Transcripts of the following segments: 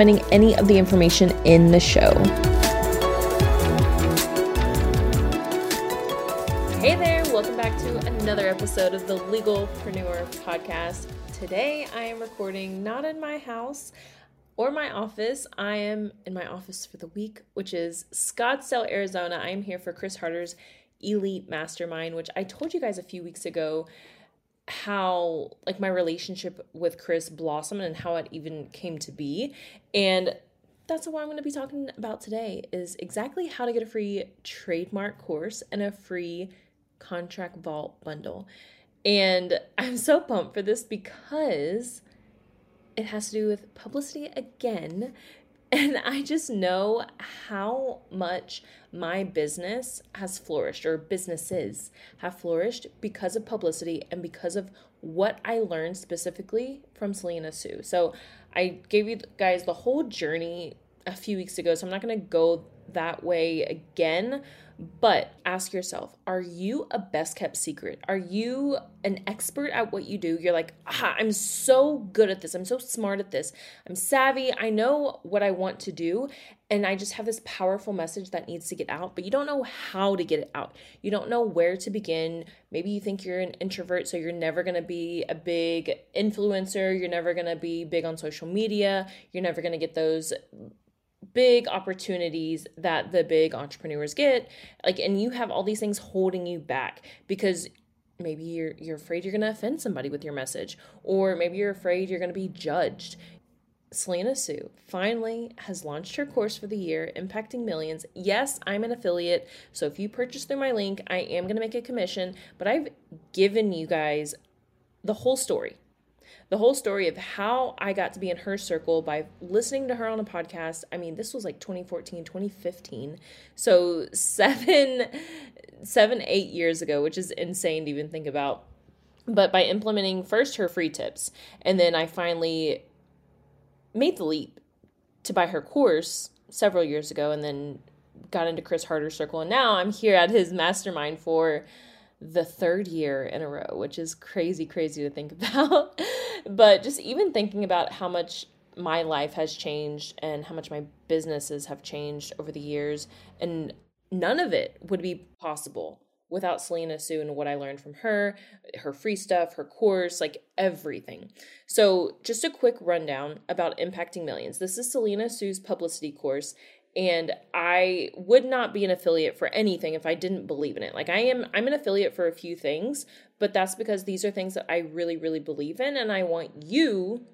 any of the information in the show. Hey there, welcome back to another episode of the Legalpreneur Podcast. Today I am recording not in my house or my office. I am in my office for the week, which is Scottsdale, Arizona. I am here for Chris Harder's Elite Mastermind, which I told you guys a few weeks ago how like my relationship with Chris blossomed and how it even came to be. And that's what I'm going to be talking about today is exactly how to get a free trademark course and a free contract vault bundle. And I'm so pumped for this because it has to do with publicity again. And I just know how much my business has flourished, or businesses have flourished because of publicity and because of what I learned specifically from Selena Soo. So I gave you guys the whole journey a few weeks ago, so I'm not going to go that way again. But ask yourself are you a best kept secret? Are you an expert at what you do? You're like, ah, I'm so good at this. I'm so smart at this. I'm savvy. I know what I want to do. And I just have this powerful message that needs to get out, but you don't know how to get it out. You don't know where to begin. Maybe you think you're an introvert, so you're never gonna be a big influencer. You're never gonna be big on social media. You're never gonna get those big opportunities that the big entrepreneurs get like and you have all these things holding you back because maybe you're you're afraid you're going to offend somebody with your message or maybe you're afraid you're going to be judged Selena Soo finally has launched her course for the year, Impacting Millions. Yes, I'm an affiliate, so if you purchase through my link, I am going to make a commission, but I've given you guys the whole story the whole story of how I got to be in her circle by listening to her on a podcast. I mean, this was like 2014, 2015. So seven, seven, eight years ago, which is insane to even think about. But by implementing first her free tips, and then I finally made the leap to buy her course several years ago, and then got into Chris Harder's circle. And now I'm here at his mastermind for the third year in a row, which is crazy, crazy to think about. but just even thinking about how much my life has changed and how much my businesses have changed over the years, and none of it would be possible without Selena Soo and what I learned from her, her free stuff, her course, like everything. So, just a quick rundown about Impacting Millions. This is Selena Soo's publicity course, and I would not be an affiliate for anything if I didn't believe in it. Like I am I'm an affiliate for a few things, but that's because these are things that I really really believe in and I want you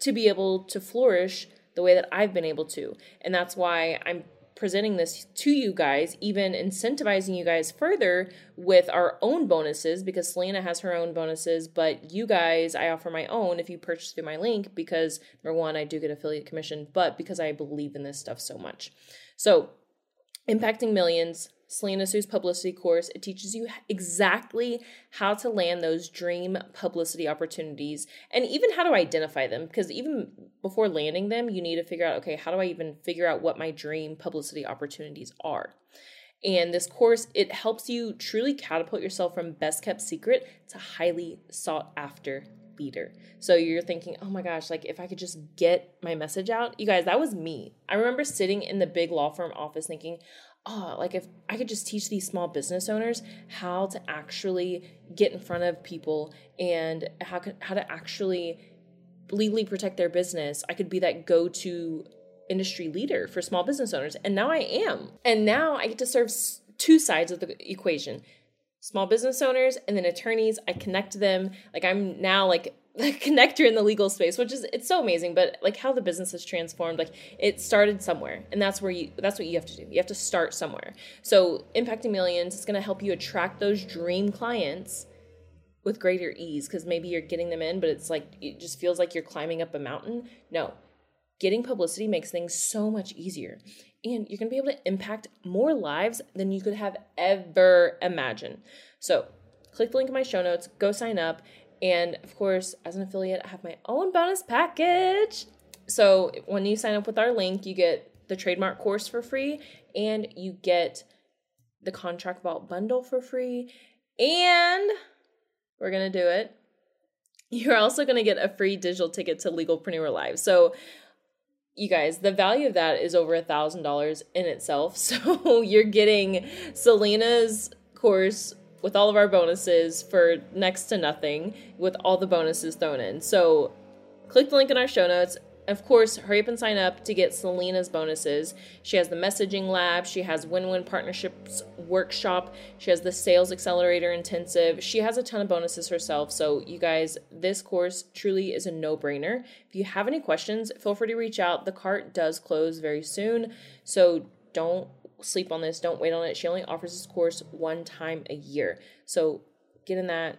to be able to flourish the way that I've been able to. And that's why I'm presenting this to you guys, even incentivizing you guys further with our own bonuses because Selena has her own bonuses, but you guys, I offer my own if you purchase through my link because number one, I do get affiliate commission, but because I believe in this stuff so much. So, impacting millions, Selena Soo's publicity course. It teaches you exactly how to land those dream publicity opportunities and even how to identify them. Because even before landing them, you need to figure out okay, how do I even figure out what my dream publicity opportunities are? And this course, it helps you truly catapult yourself from best kept secret to highly sought after leader. So you're thinking, oh my gosh, like if I could just get my message out. You guys, that was me. I remember sitting in the big law firm office thinking, oh, like if I could just teach these small business owners how to actually get in front of people and how how to actually legally protect their business, I could be that go-to industry leader for small business owners. And now I am. And now I get to serve two sides of the equation. Small business owners and then attorneys. I connect them. Like I'm now like a connector in the legal space, which is it's so amazing. But like how the business has transformed, like it started somewhere, and that's where you that's what you have to do. You have to start somewhere. So impacting millions is going to help you attract those dream clients with greater ease because maybe you're getting them in, but it's like it just feels like you're climbing up a mountain. No, getting publicity makes things so much easier and you're to be able to impact more lives than you could have ever imagined. So, click the link in my show notes, go sign up, and of course, as an affiliate, I have my own bonus package. So, when you sign up with our link, you get the trademark course for free and you get the contract vault bundle for free and we're to do it. You're also to get a free digital ticket to Legalpreneur Live. So, you guys, the value of that is over a thousand dollars in itself. So you're getting Selena's course with all of our bonuses for next to nothing with all the bonuses thrown in. So click the link in our show notes of course, hurry up and sign up to get Selena's bonuses. She has the messaging lab, she has win win partnerships workshop, she has the sales accelerator intensive. She has a ton of bonuses herself. So, you guys, this course truly is a no brainer. If you have any questions, feel free to reach out. The cart does close very soon. So, don't sleep on this, don't wait on it. She only offers this course one time a year. So, get in that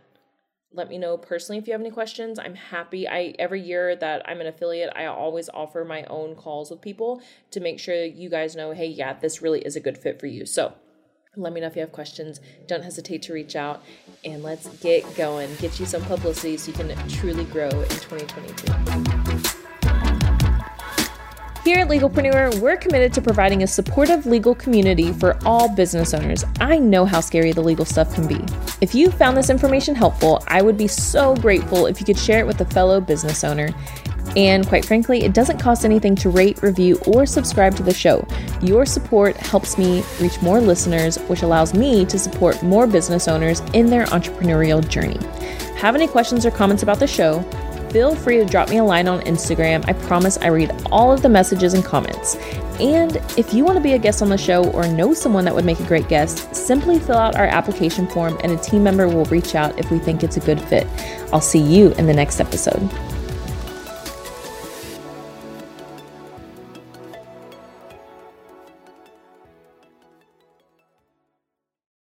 let me know personally if you have any questions. I'm happy. I every year that I'm an affiliate, I always offer my own calls with people to make sure you guys know, hey, yeah, this really is a good fit for you. So, let me know if you have questions. Don't hesitate to reach out and let's get going. Get you some publicity so you can truly grow in 2022. Here at Legalpreneur, we're committed to providing a supportive legal community for all business owners. I know how scary the legal stuff can be. If you found this information helpful, I would be so grateful if you could share it with a fellow business owner. And quite frankly, it doesn't cost anything to rate, review, or subscribe to the show. Your support helps me reach more listeners, which allows me to support more business owners in their entrepreneurial journey. Have any questions or comments about the show? Feel free to drop me a line on Instagram. I promise I read all of the messages and comments. And if you want to be a guest on the show or know someone that would make a great guest, simply fill out our application form and a team member will reach out if we think it's a good fit. I'll see you in the next episode.